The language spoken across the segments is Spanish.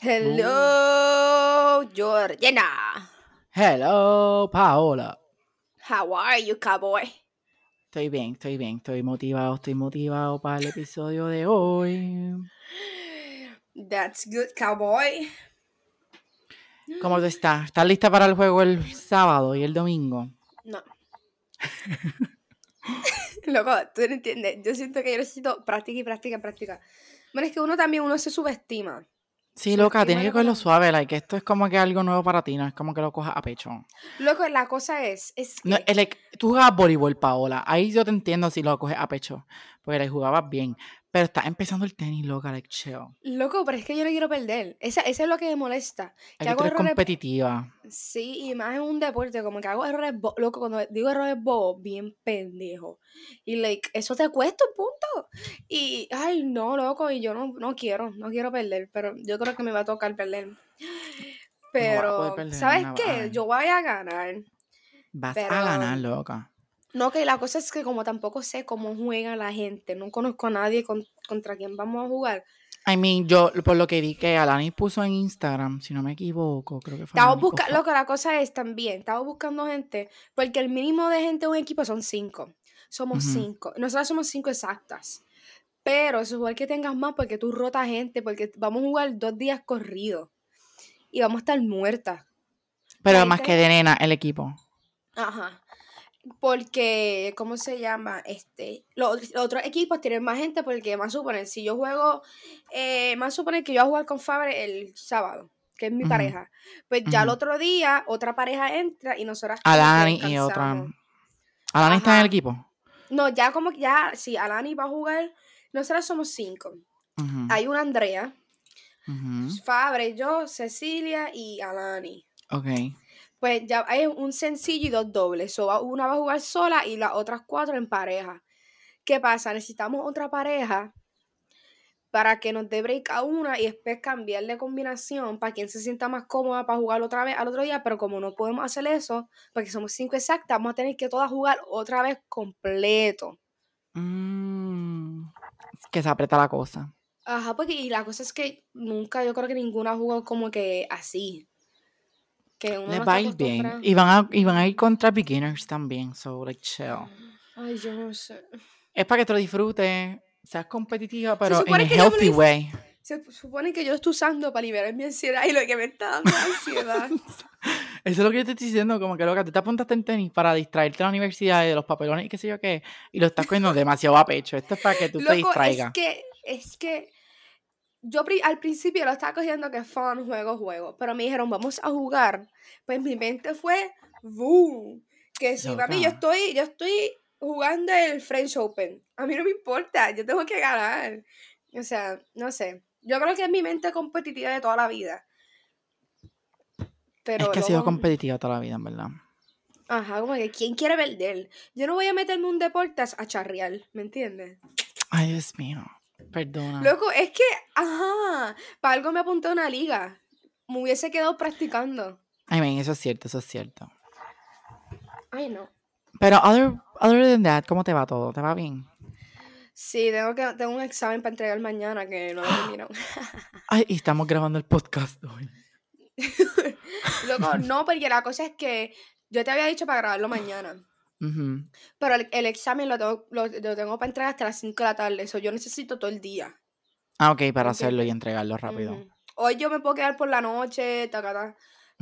Hello, Georgina. Hello, Paola. How are you, cowboy? Estoy bien, estoy bien, estoy motivado, estoy motivado para el episodio de hoy. That's good, cowboy. ¿Cómo tú estás? ¿Estás lista para el juego el sábado y el domingo? No. Loco, tú no entiendes. Yo siento que yo necesito práctica y práctica y práctica. Bueno, es que uno también, uno se subestima. Sí, loca, tienes que cogerlo suave, like, esto es como que algo nuevo para ti, no es como que lo cojas a pecho. Loco, la cosa es, es que No, es like, tú jugabas voleibol, Paola, ahí yo te entiendo si lo coges a pecho, porque like, jugabas bien, pero estás empezando el tenis, loca, like, chill. Loco, pero es que yo no quiero perder. Esa, eso es lo que me molesta. Que Aquí hago errores. competitiva. Sí, y más en un deporte, como que hago errores, bo- loco, cuando digo errores bobos, bien pendejo. Y, like, eso te cuesta un punto. Y, ay, no, loco, y yo no, no quiero, no quiero perder, pero yo creo que me va a tocar perder. Pero, perder, ¿sabes no, qué? Yo voy a ganar. Vas Pero- a ganar, loca. No, que la cosa es que como tampoco sé cómo juega la gente, no conozco a nadie con- contra quien vamos a jugar. I mean, yo por lo que vi que Alani puso en Instagram, si no me equivoco, creo que fue buscando, fue- loco, la cosa es también, estamos buscando gente, porque el mínimo de gente en un equipo son cinco. Somos cinco. Nosotros somos cinco exactas. Pero eso es que tengas más porque tú rotas gente, porque vamos a jugar dos días corridos. Y vamos a estar muertas. Pero ahí más que de nena, el equipo. Ajá. Porque, ¿cómo se llama? Este, los, los otros equipos tienen más gente porque, más suponer, si yo juego, eh, más suponer que yo voy a jugar con Fabre el sábado, que es mi pareja. Pues ya el otro día, otra pareja entra y nosotras Alani y otra. Alani está en el equipo. No, ya como que ya, si Alani va a jugar, nosotras somos cinco. Hay una Andrea, Fabre, yo, Cecilia y Alani. Ok. Pues ya hay un sencillo y dos dobles. So, una va a jugar sola y las otras cuatro en pareja. ¿Qué pasa? Necesitamos otra pareja para que nos dé break a una y después cambiar de combinación para quien se sienta más cómoda para jugar otra vez al otro día. Pero como no podemos hacer eso, porque somos cinco exactas, vamos a tener que todas jugar otra vez completo. Mm, que se aprieta la cosa. Ajá, porque y la cosa es que nunca, yo creo que ninguna jugó como que así. Que uno Les no va a ir bien. Y van, a, y van a ir contra beginners también. So, like, chill. Ay, yo no sé. Es para que te lo disfrutes. Seas competitiva, pero en a healthy way. Se supone que yo estoy usando para liberar mi ansiedad y lo que me está dando ansiedad. Eso es lo que yo te estoy diciendo, como que loca, tú te apuntaste en tenis para distraerte de la universidad y de los papelones y qué sé yo qué, y lo estás cogiendo demasiado a pecho. Esto es para que tú te distraigas. es que, es que yo al principio lo estaba cogiendo que fun, juego, juego. Pero me dijeron, vamos a jugar. Pues mi mente fue, boom. Que si papi, yo estoy, yo estoy jugando el French Open. A mí no me importa, yo tengo que ganar. O sea, no sé. Yo creo que es mi mente competitiva de toda la vida. Pero es que ha sido competitiva toda la vida, en verdad. Ajá, como que ¿quién quiere perder? Yo no voy a meterme un deporte a charrear, ¿me entiendes? Ay, Dios mío. Perdona. Loco, es que, ajá, para algo me apunté a una liga. Me hubiese quedado practicando. I mean, eso es cierto, eso es cierto. Ay, no. Pero other, other than that, ¿cómo te va todo? ¿Te va bien? Sí, tengo, que, tengo un examen para entregar mañana que no lo termino. Ay, y estamos grabando el podcast hoy. Loco, no, porque la cosa es que yo te había dicho para grabarlo mañana. Ujú. Pero el, el examen lo tengo, lo, lo tengo para entregar hasta las 5 de la tarde. Eso yo necesito todo el día. Ah, ok, para hacerlo y entregarlo rápido. Hoy yo me puedo quedar por la noche, ta, ta, ta.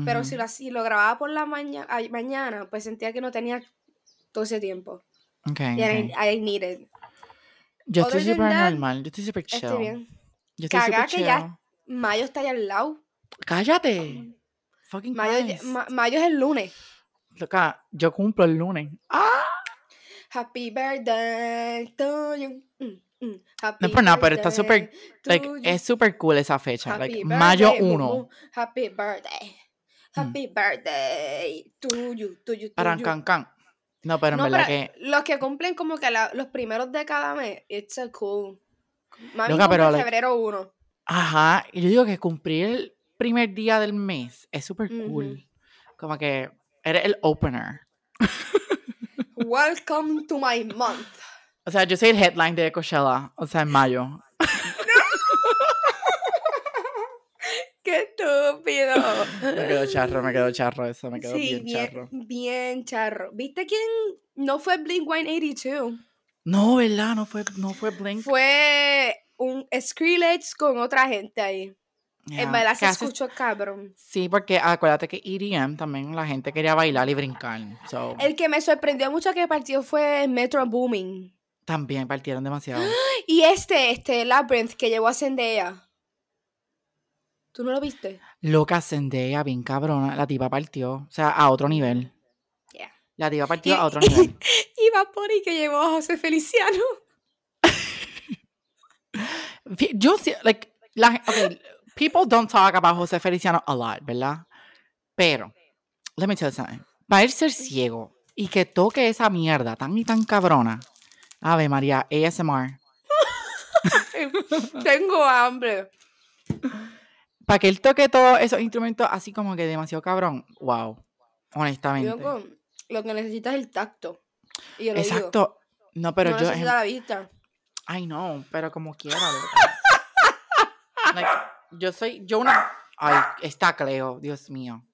Pero si, lo, si lo grababa por la maña ay, mañana, pues sentía que no tenía todo ese tiempo. Ok, Y I, ok. I need it. Yo estoy other súper normal, yo estoy súper chill. Estoy bien. Yo estoy Caga que ya-. Mayo está ahí al lado. ¡Cállate! Fucking Mayo, ma- mayo es el lunes. Loca, yo cumplo el lunes. ¡Ah! Happy birthday to you. Mm, mm. Happy No es por nada, pero está súper, like, es súper cool esa fecha. Happy Like, mayo birthday, 1. mumu. Happy birthday. Happy birthday to you, to you, to Aran you. can. No, pero en No, verdad pero que. los que cumplen como que la- los primeros de cada mes, it's a cool. Mami Loca, pero, like- febrero 1. Ajá. Y yo digo que cumplir el primer día del mes es súper cool. Como que eres el opener. Welcome to my month. O sea, yo soy el headline de Coachella. O sea, en mayo. ¡Qué estúpido! Me quedó charro, me quedó charro eso, me quedó sí, bien, bien, charro. bien charro. ¿Viste quién no fue Blink 182? No, ¿verdad? No fue, no fue Blink. Fue un Skrillex con otra gente ahí. Yeah. En verdad ¿Qué se escuchó cabrón. Sí, porque acuérdate que EDM también la gente quería bailar y brincar. So, El que me sorprendió mucho que partió fue Metro Booming. también partieron demasiado. Y este, este Labyrinth que llevó a Zendaya. ¿Tú no lo viste? Loca Zendaya, bien cabrona. La tipa partió. O sea, a otro nivel. Yeah. La tipa partió Y- a otro nivel. Y Bunny que llevó a José Feliciano. Yo sí, like, la, okay, people don't talk about José Feliciano a lot, ¿verdad? Pero, let me tell you something. Para él ser ciego y que toque esa mierda tan y tan cabrona. Ave María, ASMR. Tengo hambre. Para que él toque todos esos instrumentos así como que demasiado cabrón. Wow. Honestamente. Lo que necesitas es el tacto. Y el oído. Exacto. No, pero no yo. necesitas la vista. Ay, no, pero como quiera. Like, yo soy. Yo una. Ay, está Cleo, Dios mío.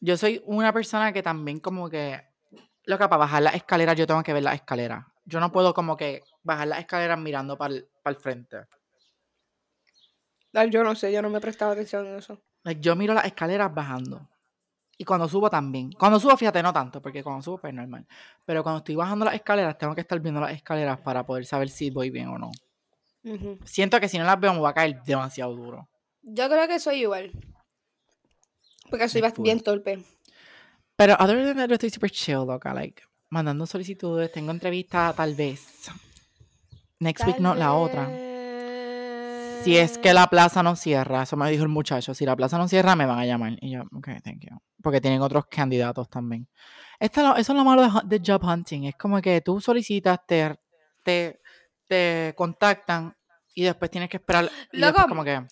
Yo soy una persona que también, como que. Loca, para bajar las escaleras, yo tengo que ver las escaleras. Yo no puedo, como que, bajar las escaleras mirando para el frente. Ay, Yo no sé, yo no me he prestado atención en eso. Yo miro las escaleras bajando. Y cuando subo también. Cuando subo, fíjate, no tanto, porque cuando subo, pues normal. Pero cuando estoy bajando las escaleras, tengo que estar viendo las escaleras para poder saber si voy bien o no. Siento que si no las veo, me va a caer demasiado duro. Yo creo que soy igual. Porque soy bien torpe. Pero other than that, yo estoy super chill, loca. Like, mandando solicitudes, tengo entrevistas tal vez. Next week no, la otra. Si es que la plaza no cierra, eso me dijo el muchacho. Si la plaza no cierra, me van a llamar. Y yo, ok, thank you. Porque tienen otros candidatos también. Esto es lo- eso es lo malo de, job hunting. Es como que tú solicitas, te, te, te contactan y después tienes que esperar. Loco, como que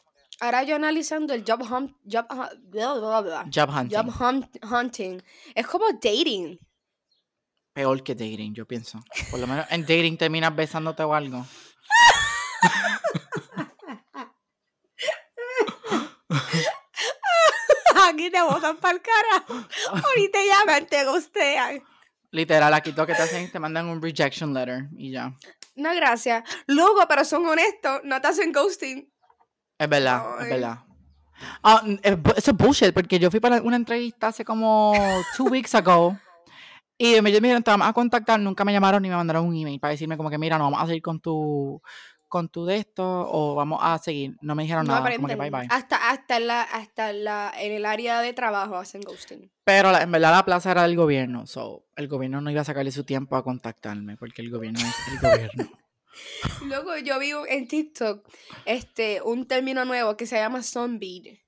Ahora yo analizando el job hunt, job, hunting. job hunt- hunting. Es como dating. Peor que dating, yo pienso. Por lo menos en dating terminas besándote o algo. Aquí te botan para el cara. Ahorita llaman, te gustean. Literal, aquí todo que te hacen, te mandan un rejection letter y ya. No, gracias. Luego, pero son honestos, no te hacen ghosting. Es verdad, es verdad. Ah, eso es bullshit, porque yo fui para una entrevista hace como two weeks ago y me dijeron, te vamos a contactar, nunca me llamaron ni me mandaron un email para decirme como que, mira, no vamos a seguir con tu con tu de esto o vamos a seguir. No me dijeron No nada, como que bye bye. Hasta, hasta, la, hasta la, en el área de trabajo hacen ghosting. Pero la- en verdad la plaza era del gobierno, so el gobierno no iba a sacarle su tiempo a contactarme, porque el gobierno es el gobierno. Luego yo vi en TikTok este, un término nuevo que se llama sunbead.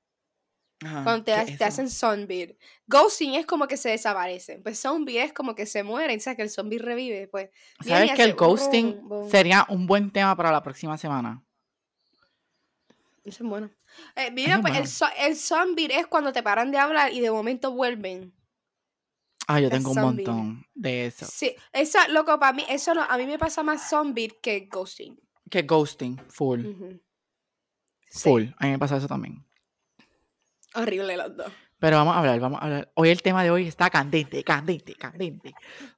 Ajá, Cuando te, hacen sunbead. Ghosting es como que se desaparecen. Pues sunbead es como que se mueren. O sea, que el zombie revive. Pues ¿Sabes que el boom, ghosting boom. sería un buen tema para la próxima semana? Eso es bueno. Eh, mira, es pues el, bueno. el sunbead es cuando te paran de hablar y de momento vuelven. Ah, yo tengo un zombie. montón de eso. Sí, eso, loco, para mí, eso no, a mí me pasa más sunbead que ghosting. Que ghosting, full. Full. A mí me pasa eso también. Horrible los dos. Pero vamos a hablar, vamos a hablar. Hoy el tema de hoy está candente, candente, candente.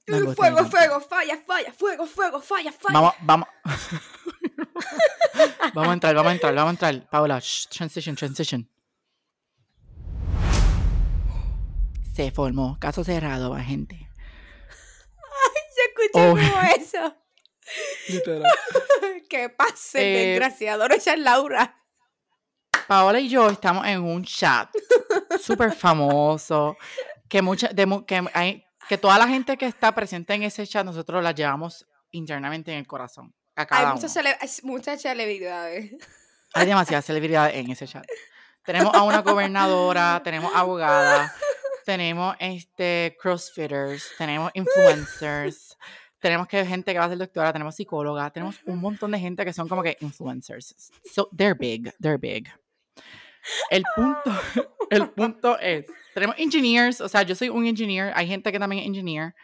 Fuego, fuego, falla, falla, fuego, fuego, falla, falla. Vamos, vamos. vamos a entrar, vamos a entrar, vamos a entrar. Paula, shh, transition, transition. Se formó, caso cerrado, va, gente. Yo escuché Oh. como eso. que pase, Eh, desgraciado. No esa es Laura. Paola y yo estamos en un chat súper famoso, que mucha, de que, hay, que toda la gente que está presente en ese chat, nosotros la llevamos internamente en el corazón. A cada Hay uno. muchas, cele- hay muchas celebridades. Hay demasiadas celebridades en ese chat. Tenemos a una gobernadora, tenemos abogadas, tenemos este crossfitters, tenemos influencers, tenemos que gente que va a ser doctora, tenemos psicóloga, tenemos un montón de gente que son como que influencers. So they're big, they're big. El punto, el punto es, tenemos engineers, o sea, yo soy un engineer, hay gente que también es engineer,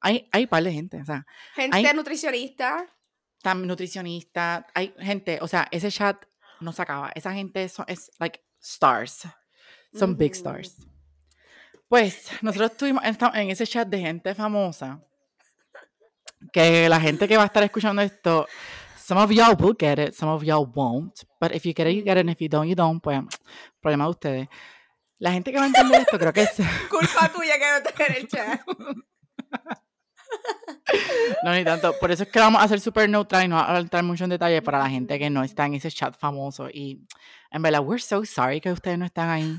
hay, hay un par de gente, o sea, Gente Hay- nutricionista. también nutricionista, hay gente, o sea, ese chat no se acaba, esa gente son, es like stars, son big Ujú. stars. Pues nosotros estuvimos en ese chat de gente famosa, que la gente que va a estar escuchando esto, some of y'all will get it, some of y'all won't, but if you get it, you get it, and if you don't, you don't, pues, problema de ustedes. La gente que va a entender esto creo que es... Culpa tuya que no te en el chat. No, ni tanto. Por eso es que vamos a ser súper neutral y no vamos a entrar mucho en detalle para la gente que no está en ese chat famoso. Y en verdad, we're so sorry que ustedes no están ahí.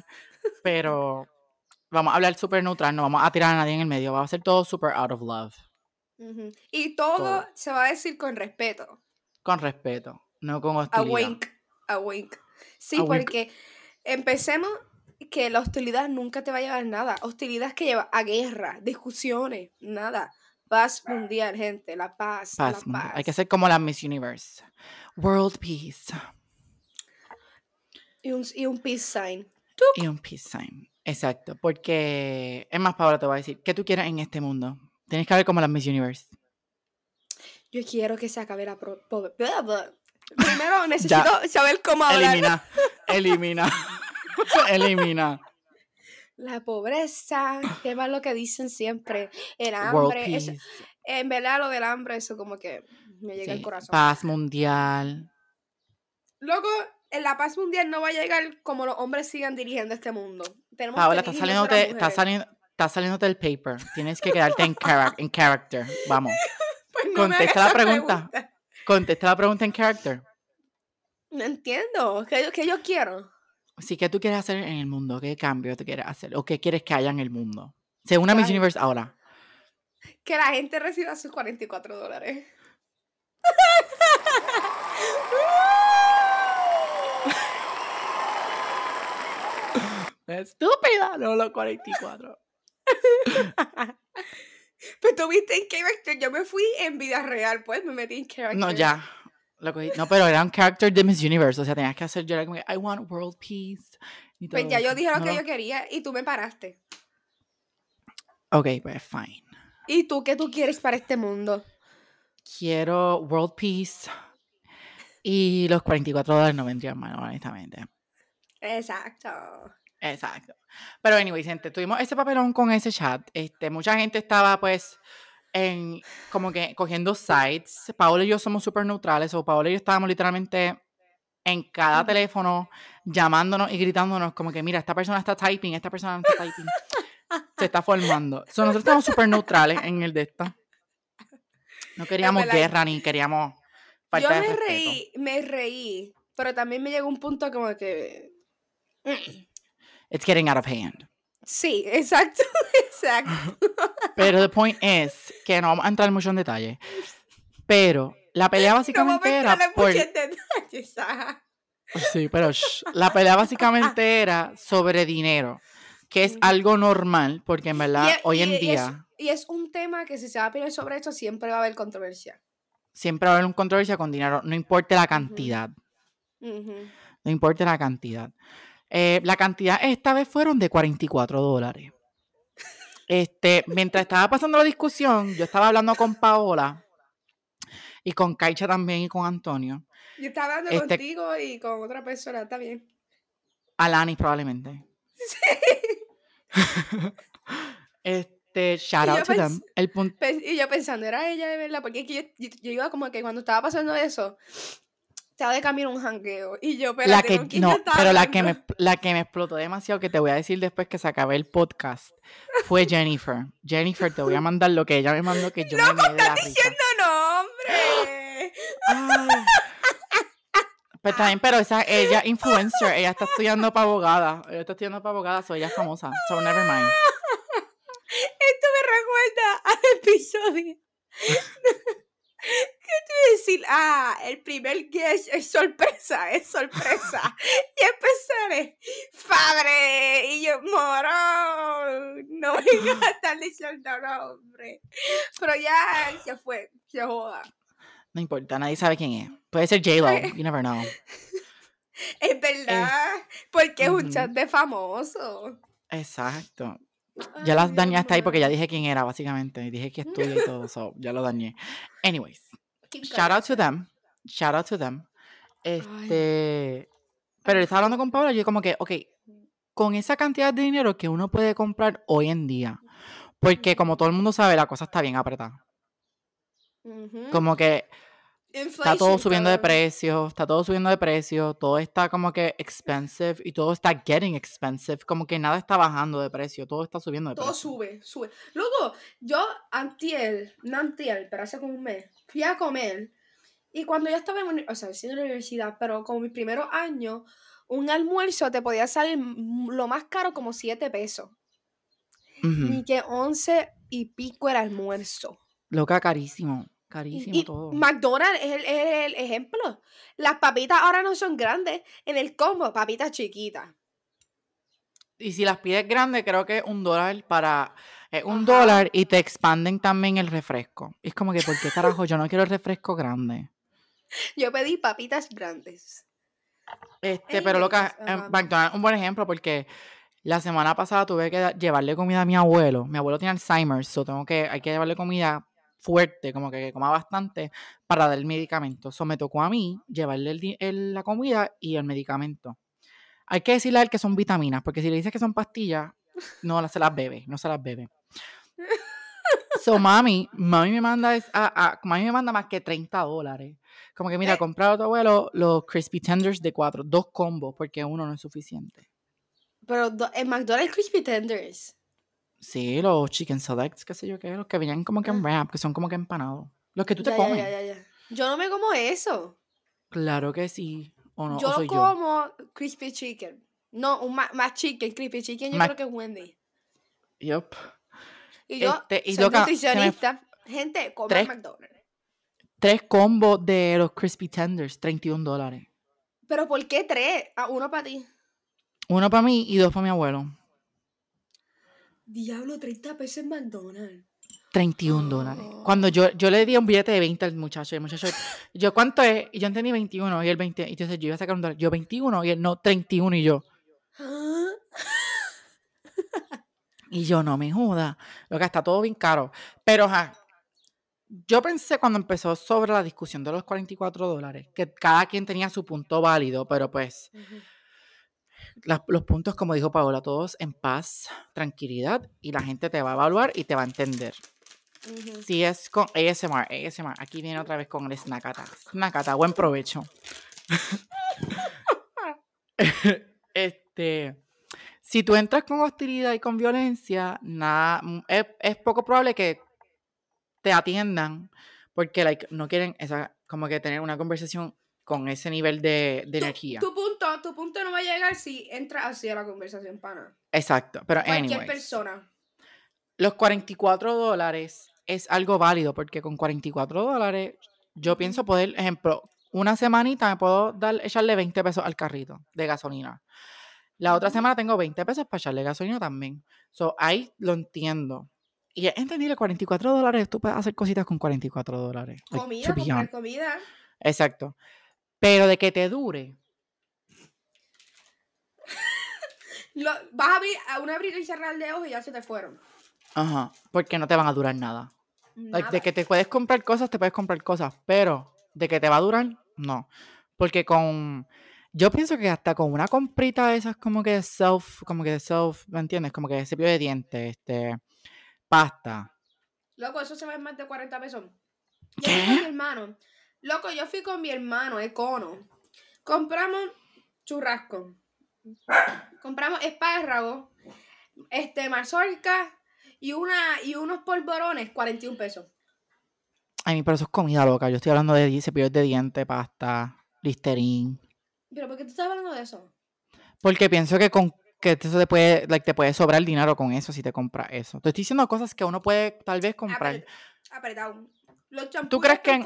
Pero vamos a hablar súper neutral, no vamos a tirar a nadie en el medio. Va a ser todo súper out of love. Y todo, Todo. se va a decir con respeto. Con respeto, no con A hostilidad. wink. A wink. Sí, A wink. porque empecemos que la hostilidad nunca te va a llevar a nada. Hostilidad que lleva a guerra, discusiones, nada. Paz mundial, gente. La paz. Paz, la paz. Hay que ser como la Miss Universe. World peace. y, un, y un peace sign. Y un peace sign. Exacto. Porque, es más, Paola, te voy a decir, ¿qué tú quieres en este mundo? Tienes que ver como la Miss Universe. Yo quiero que se acabe la pro-. Primero necesito saber cómo hablar. Elimina, elimina, elimina. La pobreza, que más lo que dicen siempre. El hambre. eso- en verdad, lo del hambre, eso como que me llega al sí, corazón. paz mundial. Luego, en la paz mundial no va a llegar como los hombres sigan dirigiendo este mundo. Tenemos Paola, está saliéndote, está saliendo, está saliéndote el paper. Tienes que quedarte en, en character. Vamos. No contesta la pregunta. Contesta la pregunta en character. No entiendo. ¿Qué, yo- qué yo quiero? Sí, ¿qué tú quieres hacer en el mundo? ¿Qué cambio tú quieres hacer? ¿O qué quieres que haya en el mundo? Según una Miss. Universe ahora. Que la gente reciba sus 44 dólares. Estúpida, no los 44. Pues tú viste en character. Yo me fui en vida real, pues me metí en character. No, ya. Lo cogí. No, pero era un character de Miss Universe. O sea, tenías que hacer yo era como I want world peace. y Pues ya yo dije lo No que yo quería y tú me paraste. Ok, pues fine. ¿Y tú qué tú quieres para este mundo? Quiero world peace. Y los 44 dólares no vendrían mal, honestamente. Exacto. Exacto. Pero anyway, gente, tuvimos ese papelón con ese chat. Este, mucha gente estaba pues en como que cogiendo sites. Paola y yo somos súper neutrales. O Paola y yo estábamos literalmente en cada teléfono llamándonos y gritándonos como que mira, esta persona está typing, esta persona no está typing. Se está formando. So, nosotros estamos súper neutrales en el de esta. No queríamos guerra ni queríamos falta Yo de me respeto. reí, me reí, pero también me llegó un punto como que... mm, It's getting out of hand. Sí, exacto, exacto. Pero the point is que no vamos a entrar mucho en detalle. Pero la pelea No vamos básicamente a era por... detalles. Sí, pero shh, la pelea básicamente era sobre dinero, que es Ujú. algo normal, porque en verdad Y hoy en es- día Y es un tema que si se va a pelear sobre esto siempre va a haber controversia. siempre va a haber una controversia con dinero, no importa la cantidad, no importa la cantidad. Eh, la cantidad esta vez fueron de 44 dólares. Este, mientras estaba pasando la discusión, yo estaba hablando con Paola y con Caicha también y con Antonio. Yo estaba hablando Este- contigo y con otra persona, está bien. Alanis probablemente. Este, shout out to them. El punto, Y yo pensando, era ella de verdad, porque es que yo, yo- yo iba como que cuando estaba pasando eso, estaba de camino un jangueo. Y yo, pero la que, no, pero la que, me, la que me explotó demasiado, que te voy a decir después que se acabe el podcast, fue Jennifer. Jennifer, te voy a mandar lo que ella me mandó, que yo me de la risa. diciendo nombre. Ay. Pero también, pero esa, ella influencer, ella está estudiando para abogada, ella está estudiando para abogada, so ella es famosa, so never mind. Esto me recuerda al episodio. ¿Qué te iba a decir? Ah, el primer guest es sorpresa, es sorpresa. y empezaré, padre, y yo, moro, No me a estar diciendo hombre. Pero ya se fue, se joda. No importa, nadie sabe quién es. Puede ser J-Lo, you never know. Es verdad, porque es un chat de famoso. Exacto. Ya las dañé hasta ahí porque ya dije quién era, básicamente. Dije que estudia y todo, so ya lo dañé. Anyways, Kim shout out to them. Shout out to them. Este. Pero él estaba hablando con Paula y yo como que, ok, con esa cantidad de dinero que uno puede comprar hoy en día, porque como todo el mundo sabe, la cosa está bien apretada. Como que está todo subiendo de precio, está todo subiendo de precio, todo está como que expensive y todo está getting expensive, como que nada está bajando de precio, todo está subiendo de Todo precio. sube, sube. Luego, yo antiel, no antiel, pero hace como un mes, fui a comer. Y cuando yo estaba en, o sea, en la universidad, pero como mis primeros años, un almuerzo te podía salir lo más caro como 7 pesos. Ujú. Ni que 11 y pico el almuerzo. Loca, carísimo, Y, carísimo y todo. McDonald's es el, es el ejemplo. Las papitas ahora no son grandes. En el combo, papitas chiquitas. Y si las pides grandes, creo que un dólar para. eh, un Ajá. dólar y te expanden también el refresco. Es como que, ¿por qué carajo yo no quiero el refresco grande? Yo pedí papitas grandes. Este, pero loca, en ajá. McDonald's, un buen ejemplo porque la semana pasada tuve que llevarle comida a mi abuelo. Mi abuelo tiene Alzheimer, so tengo que, hay que llevarle comida fuerte, como que, que coma bastante para dar el medicamento. So me tocó a mí llevarle el di- el- la comida y el medicamento. Hay que decirle a él que son vitaminas, porque si le dices que son pastillas, no se las bebe, no se las bebe. So, mami, mami me manda, es- a, a- mami me manda más que 30 dólares. Como que, mira, Eh. comprar a tu abuelo los crispy tenders de cuatro, dos combos, porque uno no es suficiente. Pero en McDonald's Crispy Tenders. Sí, los chicken selects, qué sé yo qué, los que venían como que en Ah. wrap, que son como que empanados. Los que tú te Ya, comes. ya, ya, ya. Yo no me como eso. Claro que sí. O no, yo o soy yo. como Crispy Chicken. No, un más chicken, Crispy Chicken, yo Mac- creo que es Wendy. Yup. Y yo Este, y soy loca, me nutricionista. Gente, come Tres- McDonald's. Tres combos de los crispy tenders, 31 dólares. Pero ¿por qué tres? Ah, uno para ti. Uno para mí y dos para mi abuelo. Diablo, 30 pesos en McDonald's. 31 dólares. Oh. Cuando yo, yo le di un billete de 20 al muchacho, el muchacho, yo, ¿cuánto es? Y yo entendí 21 y él 20. Y entonces yo iba a sacar un dólar. Yo 21 y él no, 31 y yo. Ah, Y yo, no me joda. Lo que está todo bien caro. Pero, ajá. Yo pensé cuando empezó sobre la discusión de los 44 dólares, que cada quien tenía su punto válido, pero pues ujú. Las- los puntos, como dijo Paola, todos en paz, tranquilidad, y la gente te va a evaluar y te va a entender. Si es con ASMR, ASMR, aquí viene otra vez con el snackata. Snackata, buen provecho. este, si tú entras con hostilidad y con violencia, nada, mm, es, es poco probable que te atiendan porque like, no quieren esa, como que tener una conversación con ese nivel de, de Tu- energía. Tu, punto, tu punto no va a llegar si entras así a la conversación, pana. Exacto, pero Cualquier anyways, persona. los 44 dólares es algo válido porque con 44 dólares yo pienso poder, ejemplo, una semanita me puedo dar, echarle 20 pesos al carrito de gasolina. La otra semana tengo 20 pesos para echarle gasolina también. So, ahí lo entiendo. Y es entendible, 44 dólares, tú puedes hacer cositas con 44 dólares. Comida, comprar comida. Exacto. Pero de que te dure, Lo- vas a abrir a un abrir y cerrar de ojos y ya se te fueron. ajá, porque no te van a durar nada. De que te puedes comprar cosas, te puedes comprar cosas, pero de que te va a durar, no. Porque con, yo pienso que hasta con una comprita de esas como que self, como que self, ¿me entiendes? Como que cepillo de dientes, este, pasta. Loco, eso se va en más de 40 pesos. Yo con mi hermano. Loco, yo fui con mi hermano, Econo. Compramos churrasco. Compramos espárragos, este, mazorca y, una, y unos polvorones, 41 pesos. Ay, pero eso es comida loca. Yo estoy hablando de cepillos de dientes, pasta, listerín. ¿Pero por qué tú estás hablando de eso? Porque pienso que con que eso te puede, like, te puede sobrar dinero con eso si te compras eso. Te estoy diciendo cosas que uno puede tal vez comprar. Apret- apretado. Los ¿Tú crees que en-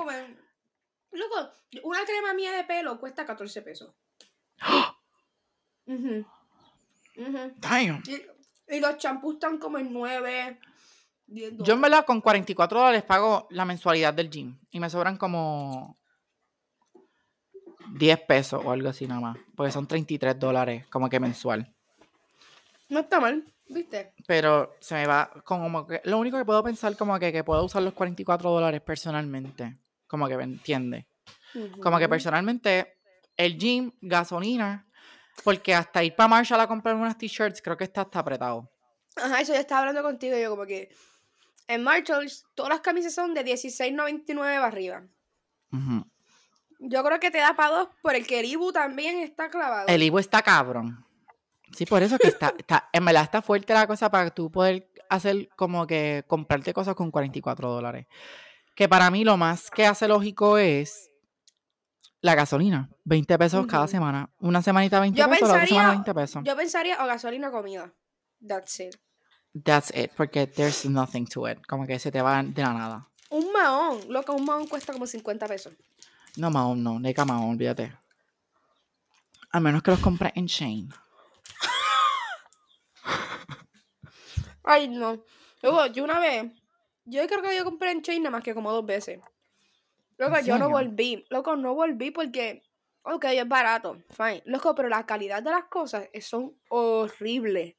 Loco, una crema mía de pelo cuesta 14 pesos. Ujú. Ujú. Damn. Y- Y los champús están como en 9, 10 Yo en verdad con 44 dólares pago la mensualidad del gym y me sobran como 10 pesos o algo así nada más, porque son 33 dólares como que mensual. No está mal, ¿viste? Pero se me va como que lo único que puedo pensar como que, que puedo usar los 44 dólares personalmente, como que me entiende. Como que personalmente el gym, gasolina, porque hasta ir para Marshall a comprar unas t-shirts creo que está hasta apretado. Ajá, eso ya estaba hablando contigo yo como que en Marshalls todas las camisas son de 16.99 para arriba. Ujú. Yo creo que te da para dos por el que el Ibu también está clavado. El Ivo está cabrón. Sí, por eso que está, está, en verdad está fuerte la cosa para tú poder hacer como que comprarte cosas con 44 dólares. Que para mí lo más que hace lógico es la gasolina. 20 pesos cada semana. Una semanita 20 Yo pesos, la otra semana pensaría- 20 pesos. Yo pensaría o gasolina o comida. That's it. That's it, porque there's nothing to it. Como que se te va de la nada. Un mahón, loco, un mahón cuesta como 50 pesos. No, Mahon, no, Neca Mahon, olvídate. A menos que los compres en Shane. Ay, no. Luego, yo una vez, yo creo que yo compré en Chain nada más que como dos veces. Loco, ¿En yo no volví. Loco, no volví porque, ok, es barato, fine. Loco, pero la calidad de las cosas son horribles.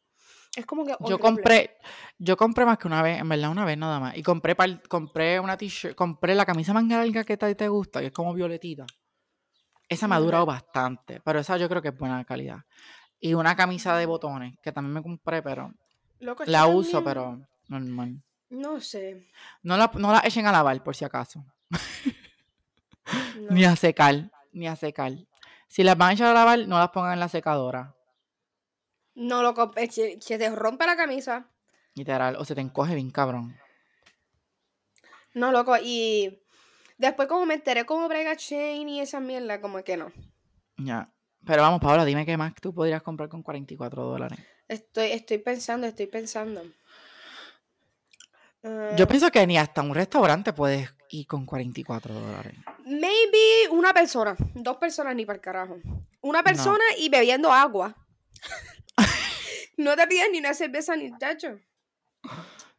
Es como que Yo compré, yo compré más que una vez, en verdad una vez nada más. Y compré par- compré una t-shirt, compré la camisa manga larga que ti te gusta, que es como violetita. Esa me ha durado bastante, pero esa yo creo que es buena calidad. Y una camisa de botones, que también me compré, pero Loco, la uso, también- pero normal. No sé. No la, no la echen a lavar, por si acaso. no. Ni a secar, ni a secar. Si las van a echar a lavar, no las pongan en la secadora. No, loco, es que se te rompe la camisa. Literal, o se te encoge bien cabrón. No, loco, y después como me enteré cómo brega Chain y esa mierda, como que no. Ya. Pero vamos, Paola, dime qué más tú podrías comprar con 44 dólares. Estoy, estoy pensando, estoy pensando. Yo Ah, pienso que ni hasta un restaurante puedes ir con 44 dólares. Maybe una persona. Dos personas ni para el carajo. Una persona y bebiendo agua. no te pides ni una cerveza ni tacho.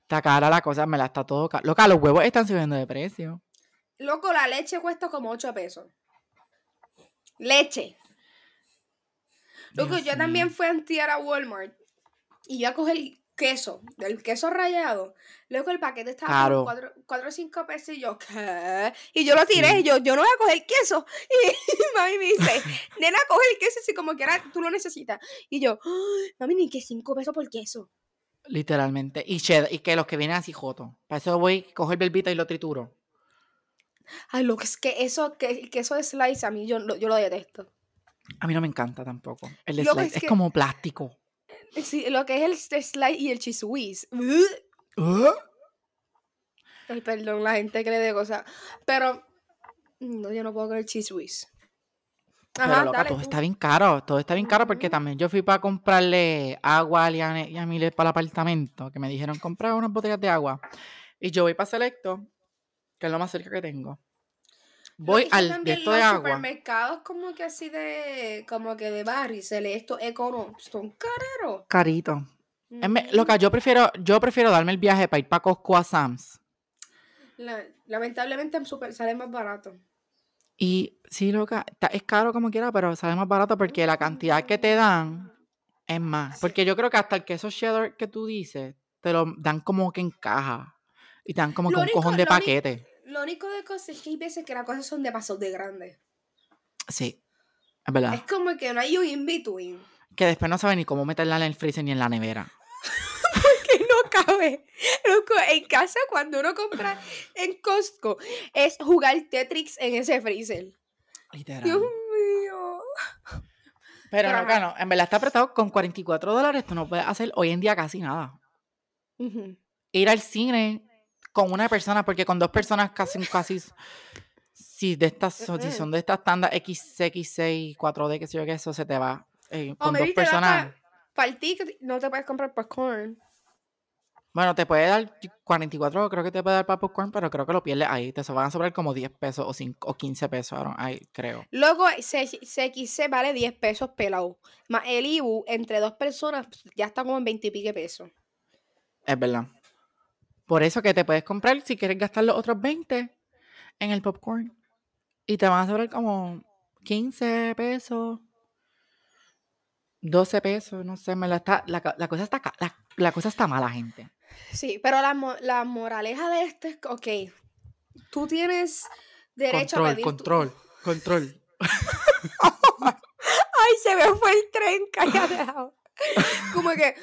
Está cara la cosa, me la está todo caro. Loca, los huevos están subiendo de precio. Loco, la leche cuesta como 8 pesos. Leche. Loco, Dios yo también fui a antiar a Walmart y yo a coger queso, del queso rallado. Luego el paquete estaba Caro. por 4 o 5 pesos y yo, ¿qué? Y yo lo tiré Sí. y yo, yo no voy a coger queso. Y mami me dice, nena, coge el queso si como quiera tú lo necesitas. Y yo, "Ay, mami, ni que 5 pesos por queso. Literalmente. Y, cheddar- y que los que vienen así jotos. Para eso voy, cojo el belvita y lo trituro. Ay, lo que es que eso, que el queso de slice a mí yo, lo- yo lo detesto. A mí no me encanta tampoco. El de slice es es, que- como plástico. Sí, lo que es el s- slice y el cheese whiz. ¿Ah? Ay, perdón, la gente cree de cosas. Pero, no, yo no puedo con el cheese whiz. Pero Ajá, loca, dale todo tú. está bien caro. Todo está bien caro porque también yo fui para comprarle agua a Liane y a Mile para el apartamento. Que me dijeron comprar unas botellas de agua. Y yo voy para Selecto, que es lo más cerca que tengo. Voy al de esto de agua. supermercados como que así de, como que de barrio, se lee esto econo, son careros. Carito. Loca, yo prefiero, yo prefiero darme el viaje para ir para Costco a Sam's. La- lamentablemente en super sale más barato. Y sí, loca, está- es caro como quiera, pero sale más barato porque la cantidad que te dan es más. Sí. Porque yo creo que hasta el queso cheddar que tú dices, te lo dan como que en caja. Y te dan como Lo que un único- cojón de paquete. Lo único de cosas es que hay veces que las cosas son demasiado de grandes. Sí, es verdad. Es como que no hay un in-between. Que después no saben ni cómo meterla en el freezer ni en la nevera. que no cabe. Loco, en casa cuando uno compra en Costco es jugar Tetris en ese freezer. Literal. Dios mío. Pero Pero no, no, en verdad está apretado con 44 dólares. Tú no puedes hacer hoy en día casi nada. Ujú. ir al cine con una persona, porque con dos personas casi, casi, si de estas, son- si Mm-mm. son de estas tandas X6, 4D, que sé yo que eso se te va. eh, O con dos personas. Para el ticket no te puedes comprar popcorn. Bueno, te puede dar 44, creo que te puede dar para popcorn, pero creo que lo pierdes ahí. Te van a sobrar como 10 pesos o, 5, o 15 pesos, ahí, creo. Luego, CXC vale 10 pesos pelado. Más el Ibu, entre dos personas, ya está como en 20 y pique pesos. Es verdad. Por eso que te puedes comprar, si quieres gastar los otros 20 en el popcorn. Y te van a sobrar como 15 pesos. 12 pesos, no sé, me la, está, la, cosa está la, la, cosa está mala, gente. Sí, pero la, la moraleja de esto es ok, tú tienes derecho a pedir... Control, control, Ay, se me fue el tren, cállate. Como que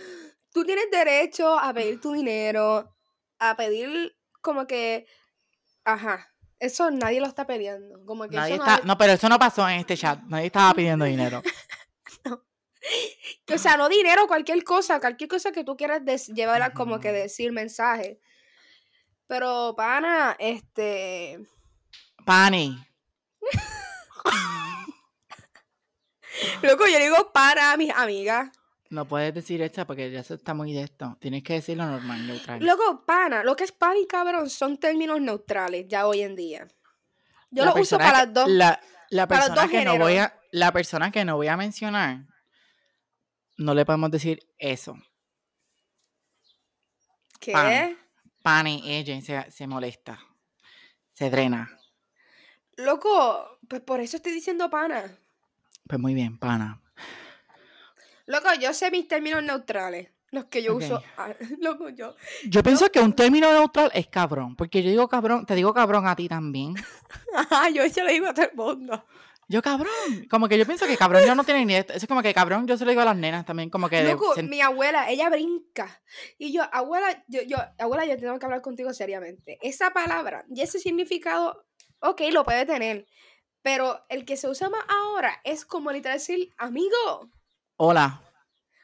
tú tienes derecho a pedir tu dinero, a pedir como que, ajá, eso nadie lo está pidiendo. Como que nadie está, no, pero eso no pasó en este chat, nadie estaba pidiendo dinero. no. O sea, no dinero, cualquier cosa, cualquier cosa que tú quieras llevar como que decir mensaje. Pero, pana, este. Pani. Loco, yo digo para a mis amigas. No puedes decir esta porque ya se está muy de esto. Tienes que decirlo normal, neutral. Loco, pana, lo que es pan y cabrón son términos neutrales ya hoy en día. Yo lo uso para las dos. La, la persona que no voy a, la persona que no voy a mencionar no le podemos decir eso. ¿Qué? Pan, y ella se, se molesta. Se drena. Loco, pues por eso estoy diciendo pana. Pues muy bien, pana. Loco, yo sé mis términos neutrales. Los que yo uso. Ah, loco, yo. Yo pienso que un término neutral es cabrón. Porque yo digo cabrón, te digo cabrón a ti también. Ajá, yo se lo digo a todo el mundo. Yo cabrón. Como que yo pienso que cabrón yo no tiene ni esto. Es como que cabrón yo se lo digo a las nenas también. Como que. Loco, mi abuela, ella brinca. Y yo, abuela, yo, yo, abuela, yo tengo que hablar contigo seriamente. Esa palabra y ese significado, ok, lo puede tener. Pero el que se usa más ahora es como literal decir amigo. Hola.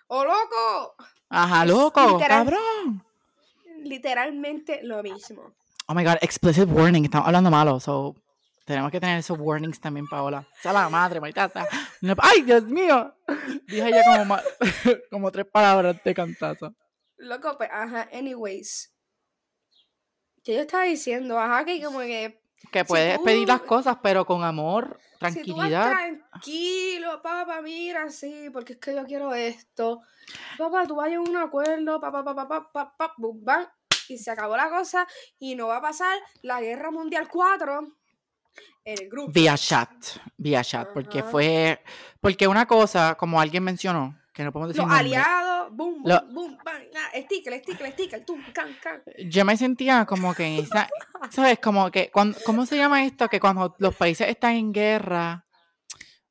¡O loco! Ajá, loco, cabrón. Literalmente lo mismo. Oh my god, explicit warning, estamos hablando malo, so tenemos que tener esos warnings también, Paola. sea la madre, maldita ¡Ay, Dios mío! Dije ya como, como tres palabras de cantazo. Loco, pues, ajá, anyways. Que yo estaba diciendo, ajá, que como que. Que puedes pedir las cosas, pero con amor, tranquilidad. tranquilo, papá, mira, sí, porque es que yo quiero esto. Papá, tú vayas a un acuerdo, papá, papá, papá, papá, y se acabó la cosa y no va a pasar la guerra mundial 4 en el grupo. Vía chat, vía chat, porque fue, porque una cosa, como alguien mencionó, que no podemos decir Los aliados, boom, boom, boom, bang, ah, sticker, sticker, sticker, tum, can, can. Yo me sentía como que esa, ¿sabes? Como que, cuando, ¿cómo se llama esto? Que cuando los países están en guerra,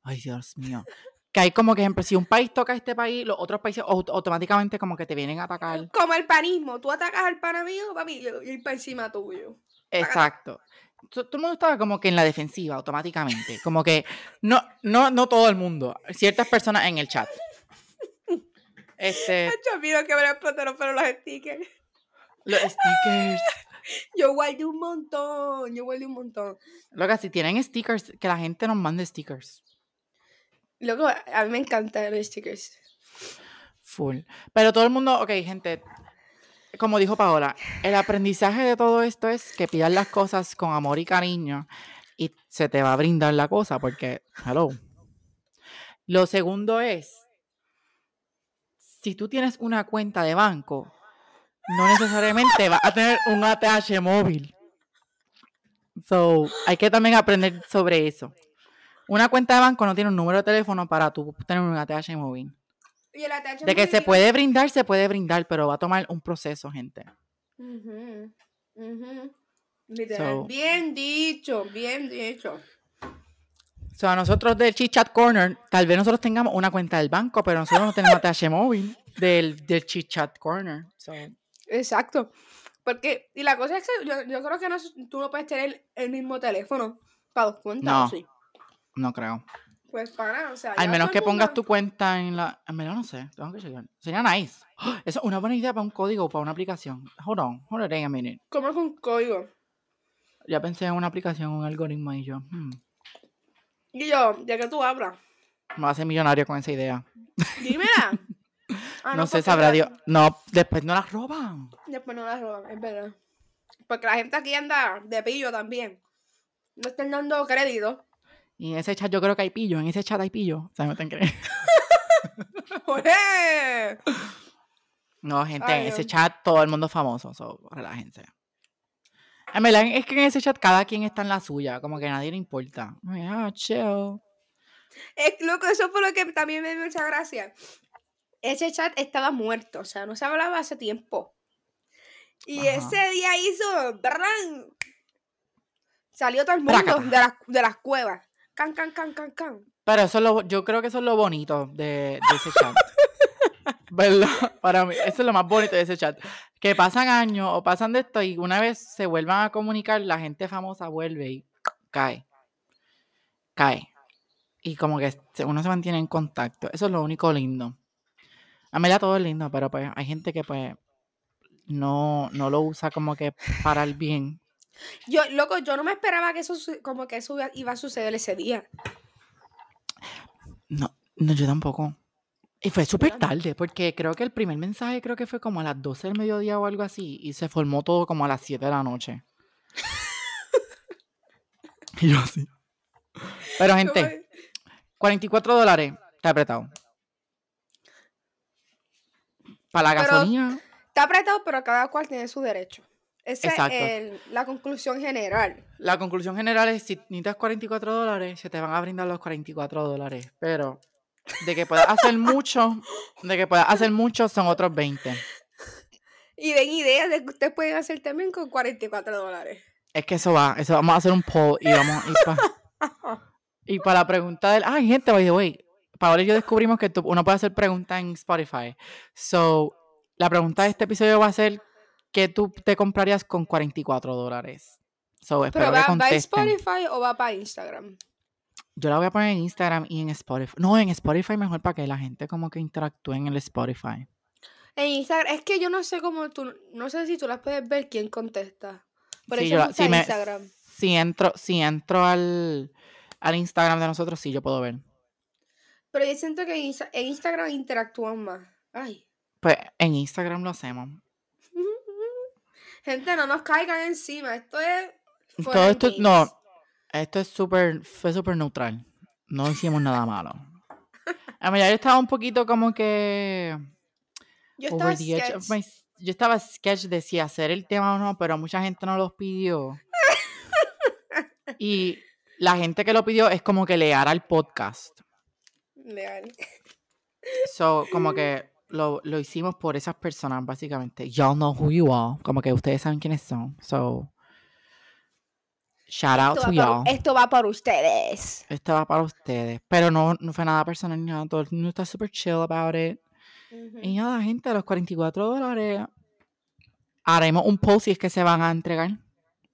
ay Dios mío, que hay como que, ejemplo, si un país toca a este país, los otros países automáticamente como que te vienen a atacar. Como el panismo, tú atacas al pan amigo, papi, y ir para encima tuyo. Exacto todo el mundo estaba como que en la defensiva automáticamente. Como que no, no, no todo el mundo, ciertas personas en el chat. Este. Yo miro que me explotaron pero los stickers. Los stickers. Yo guardé un montón, yo guardé un montón. Loca, si tienen stickers, que la gente nos mande stickers. Luego, a mí me encantan los stickers. Full. Pero todo el mundo, ok, gente, como dijo Paola, el aprendizaje de todo esto es que pidas las cosas con amor y cariño y se te va a brindar la cosa porque, hello. Lo segundo es, si tú tienes una cuenta de banco, no necesariamente vas a tener un ATH móvil. So, hay que también aprender sobre eso. Una cuenta de banco no tiene un número de teléfono para tú tener un ATH móvil de que se puede brindar, se puede brindar, pero va a tomar un proceso, gente. bien dicho, bien dicho. So, a nosotros del Chit Corner, tal vez nosotros tengamos una cuenta del banco, pero nosotros no tenemos ATH móvil del, del Chit Chat Corner. Exacto. Porque, y la cosa es que yo, creo que no, tú no puedes tener el mismo teléfono para dos cuentas. No, no creo. Pues para, o sea. Al menos que pongas tu cuenta en la. Al menos no sé, tengo que llegar. Sería nice. Eso es una buena idea para un código o para una aplicación. Hold on, hold on a minute. ¿Cómo es un código? Ya pensé en una aplicación, un algoritmo y yo. Hmm. Y yo, ya que tú hablas. Me hacer millonario con esa idea. Dímela. Ah, no sé, porque sabrá Dios. No, después no las roban. Después no las roban, es verdad. Porque la gente aquí anda de pillo también. No están dando crédito. Y en ese chat yo creo que hay pillo. En ese chat hay pillo. O sea, no te crees. No, gente, Ay, en ese chat todo el mundo es famoso. So, relájense. En verdad, es que en ese chat cada quien está en la suya. Como que a nadie le importa. Ah, chill. Es loco, eso fue lo que también me dio mucha gracia. Ese chat estaba muerto, o sea, no se hablaba hace tiempo. Y Ajá. ese día hizo. ¡bran! Salió todo el mundo de las, de las cuevas. Can, can, can, can, can. Pero eso es lo, yo creo que eso es lo bonito de, de ese chat. ¿Verdad? Para mí, eso es lo más bonito de ese chat. Que pasan años o pasan de esto y una vez se vuelvan a comunicar, la gente famosa vuelve y cae. Cae. Y como que uno se mantiene en contacto. Eso es lo único lindo. A mí todo es lindo, pero pues hay gente que pues no, no lo usa como que para el bien. Yo, loco, yo no me esperaba que eso, como que eso iba a suceder ese día. No, no, yo tampoco. Y fue súper tarde, porque creo que el primer mensaje creo que fue como a las 12 del mediodía o algo así, y se formó todo como a las 7 de la noche. y yo así. Pero gente, Como- 44 dólares, está apretado. Para la Pero- gasolina, Está apretado, pero cada cual tiene su derecho. Esa Exacto. es el- la conclusión general. la conclusión general es, si necesitas 44 dólares, se te van a brindar los 44 dólares. Pero de que puedas hacer mucho, de que puedas hacer mucho son otros 20. Y den ideas de que ustedes pueden hacer también con 44 dólares. Es que eso va, eso vamos a hacer un poll y vamos a ir para y para la pregunta del, ay gente, by the way, Paola y yo descubrimos que tú- uno puede hacer preguntas en Spotify. So, la pregunta de este episodio va a ser ¿qué tú te comprarías con 44 dólares? So, espero Pero que va, va a. Spotify o va para Instagram. Yo la voy a poner en Instagram y en Spotify. No, en Spotify mejor para que la gente como que interactúe en el Spotify. En Instagram, es que yo no sé cómo tú, no sé si tú las puedes ver quién contesta. Por Sí, eso me si me- Instagram. Si entro, si entro al, al Instagram de nosotros, sí, yo puedo ver. Pero yo siento que en, en Instagram interactúan más. Ay. Pues en Instagram lo hacemos. Gente, no nos caigan encima. Esto es. Todo esto, no, esto es súper, fue súper neutral. No hicimos nada malo. A mí, yo estaba un poquito como que Yo estaba sketch. my- yo estaba sketch de si hacer el tema o no, pero mucha gente no los pidió. y la gente que lo pidió es como que le hará el podcast. Legal. So, como que lo, lo hicimos por esas personas, básicamente. Y'all know who you are. Como que ustedes saben quiénes son. So, shout out Esto to y'all. esto va por ustedes. Esto va para ustedes. Pero no, no fue nada personal ni nada. Todo el mundo está super chill about it. Y nada, gente, a los 44 dólares haremos un post si es que se van a entregar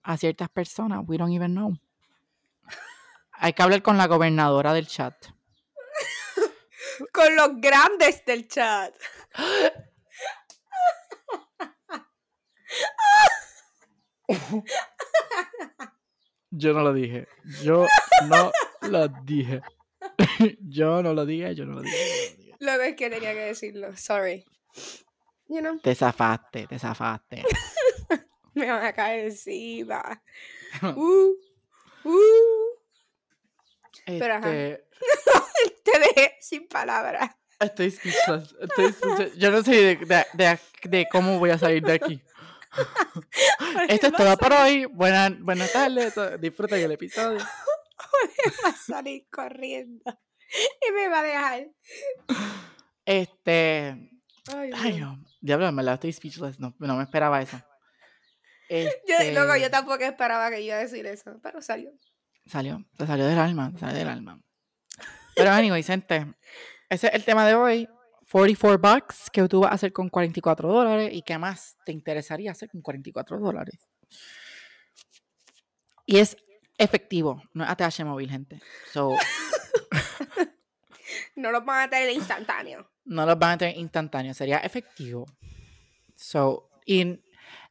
a ciertas personas. We don't even know. Hay que hablar con la gobernadora del chat. Con los grandes del chat. Yo no lo dije. Yo no lo dije. yo no lo dije, yo no lo dije. Lo ves que tenía que decirlo. Sorry. You know, Te zafaste, te zafaste. me van a caer encima. Uh, uh. Pero, ajá. Este, Te dejé sin palabras. estoy. Estoy. Yo no sé de, de- de- de cómo voy a salir de aquí. Esto es todo por hoy. Buenas, buenas tardes. Disfruten el episodio. Va a salir corriendo. Y me va a dejar. Este. Ay, Ay, Dios. no. Diablo, en verdad estoy speechless. No, no me esperaba eso. Yo, Este, loco, yo tampoco esperaba que iba a decir eso, pero salió. Salió, te salió del alma, salió del alma. Pero anyway, gente, ese es el tema de hoy. 44 bucks que tú vas a hacer con 44 dólares y qué más te interesaría hacer con 44 dólares. Y es efectivo, no es ATH móvil, gente. So, No lo van a tener instantáneo. no los van a tener instantáneo, sería efectivo. So, y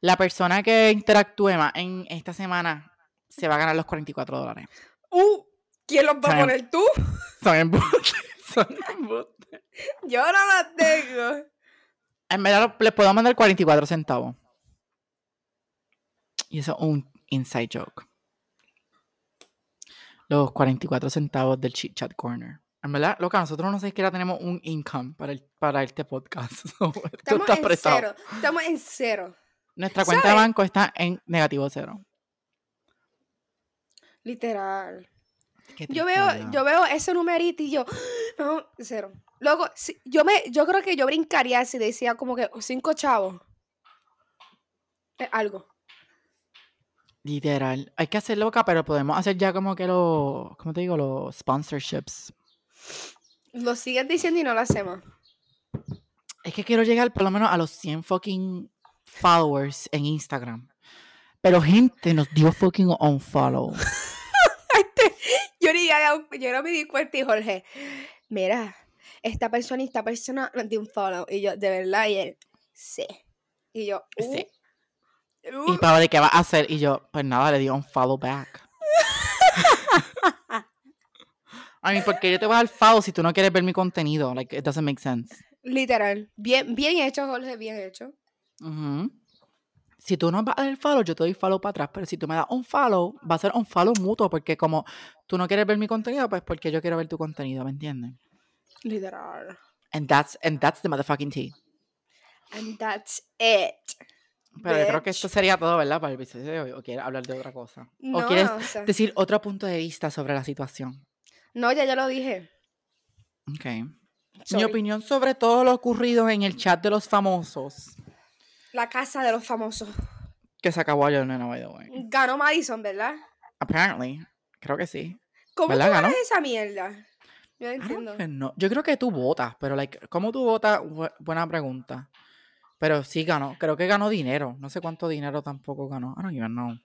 la persona que interactúe más en esta semana se va a ganar los 44 dólares. Uh, ¿quién los va a poner tú? Son embustes, son embustes. Yo no los tengo. En verdad les puedo mandar 44 centavos. Y eso es un inside joke. Los 44 centavos del Chit Chat Corner. En verdad, loca, nosotros no sé siquiera tenemos un income para, el, para este podcast. Estamos estás en prestado. cero. Estamos en cero. Nuestra cuenta de banco está en negativo cero. Literal. Yo veo, yo veo ese numerito y yo, no, cero. Luego, si- yo me, yo creo que yo brincaría si decía como que cinco chavos. Es algo. Literal. Hay que hacer loca, pero podemos hacer ya como que los, ¿cómo te digo? Los sponsorships. Lo sigues diciendo y no lo hacemos. Es que quiero llegar por lo menos a los 100 fucking followers en Instagram. Pero gente nos dio fucking unfollow. Yo, ni, yo no me di cuenta y Jorge, mira, esta persona y esta persona nos dio un follow. Y yo, de verdad, y él, sí. Y yo, uh, Sí. uh, Y Pablo, ¿qué va a hacer? Y yo, pues nada, le dio un follow back. I mean, porque yo te voy a dar follow si tú no quieres ver mi contenido. Like, it doesn't make sense. literal. Bien, bien hecho, Jorge, bien hecho. Ujú. Si tú no vas a dar el follow, yo te doy follow para atrás. Pero si tú me das un follow, va a ser un follow mutuo. Porque como tú no quieres ver mi contenido, pues porque yo quiero ver tu contenido, ¿me entiendes? Literal. And that's, and that's the motherfucking tea. And that's it. Pero yo creo que esto sería todo, ¿verdad? Para el episodio de hoy. ¿O quieres hablar de otra cosa? No, ¿O quieres o sea, decir otro punto de vista sobre la situación? no, ya yo lo dije. Ok. Mi opinión sobre todo lo ocurrido en el chat de los famosos. La casa de los famosos. Que se acabó ayer, nena, by the way. Ganó Madison, ¿verdad? Apparently. Creo que sí. ¿Cómo ¿Verdad, tú ganas esa mierda? Yo no entiendo. Yo creo que tú votas, pero like, ¿cómo tú votas? Bu- Buena pregunta. Pero sí ganó. Creo que ganó dinero. No sé cuánto dinero tampoco ganó. I don't even know.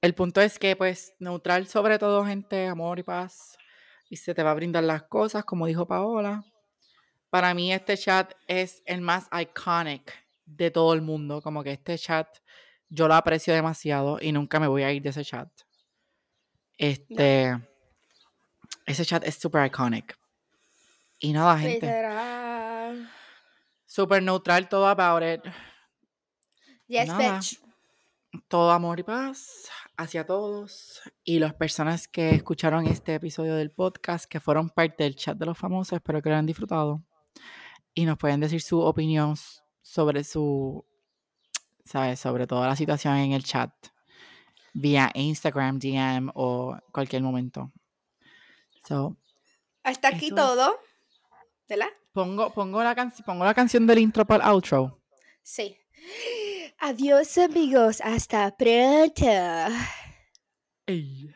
El punto es que, pues, neutral sobre todo, gente, amor y paz. Y se te va a brindar las cosas, como dijo Paola. Para mí este chat es el más iconic de todo el mundo. Como que este chat yo lo aprecio demasiado y nunca me voy a ir de ese chat. Este... Ese chat es super iconic. Y nada, gente. Literal. Super neutral, todo about it. Yes, Nada. bitch. Todo amor y paz hacia todos. Y las personas que escucharon este episodio del podcast, que fueron parte del chat de los famosos, espero que lo hayan disfrutado. Y nos pueden decir su opinión sobre su, ¿sabes? Sobre toda la situación en el chat. Vía Instagram, DM o cualquier momento. So, Hasta aquí todo. ¿Verdad? Pongo, pongo, la can pongo la canción del intro para el outro. Sí. Adiós amigos, hasta pronto. Ey.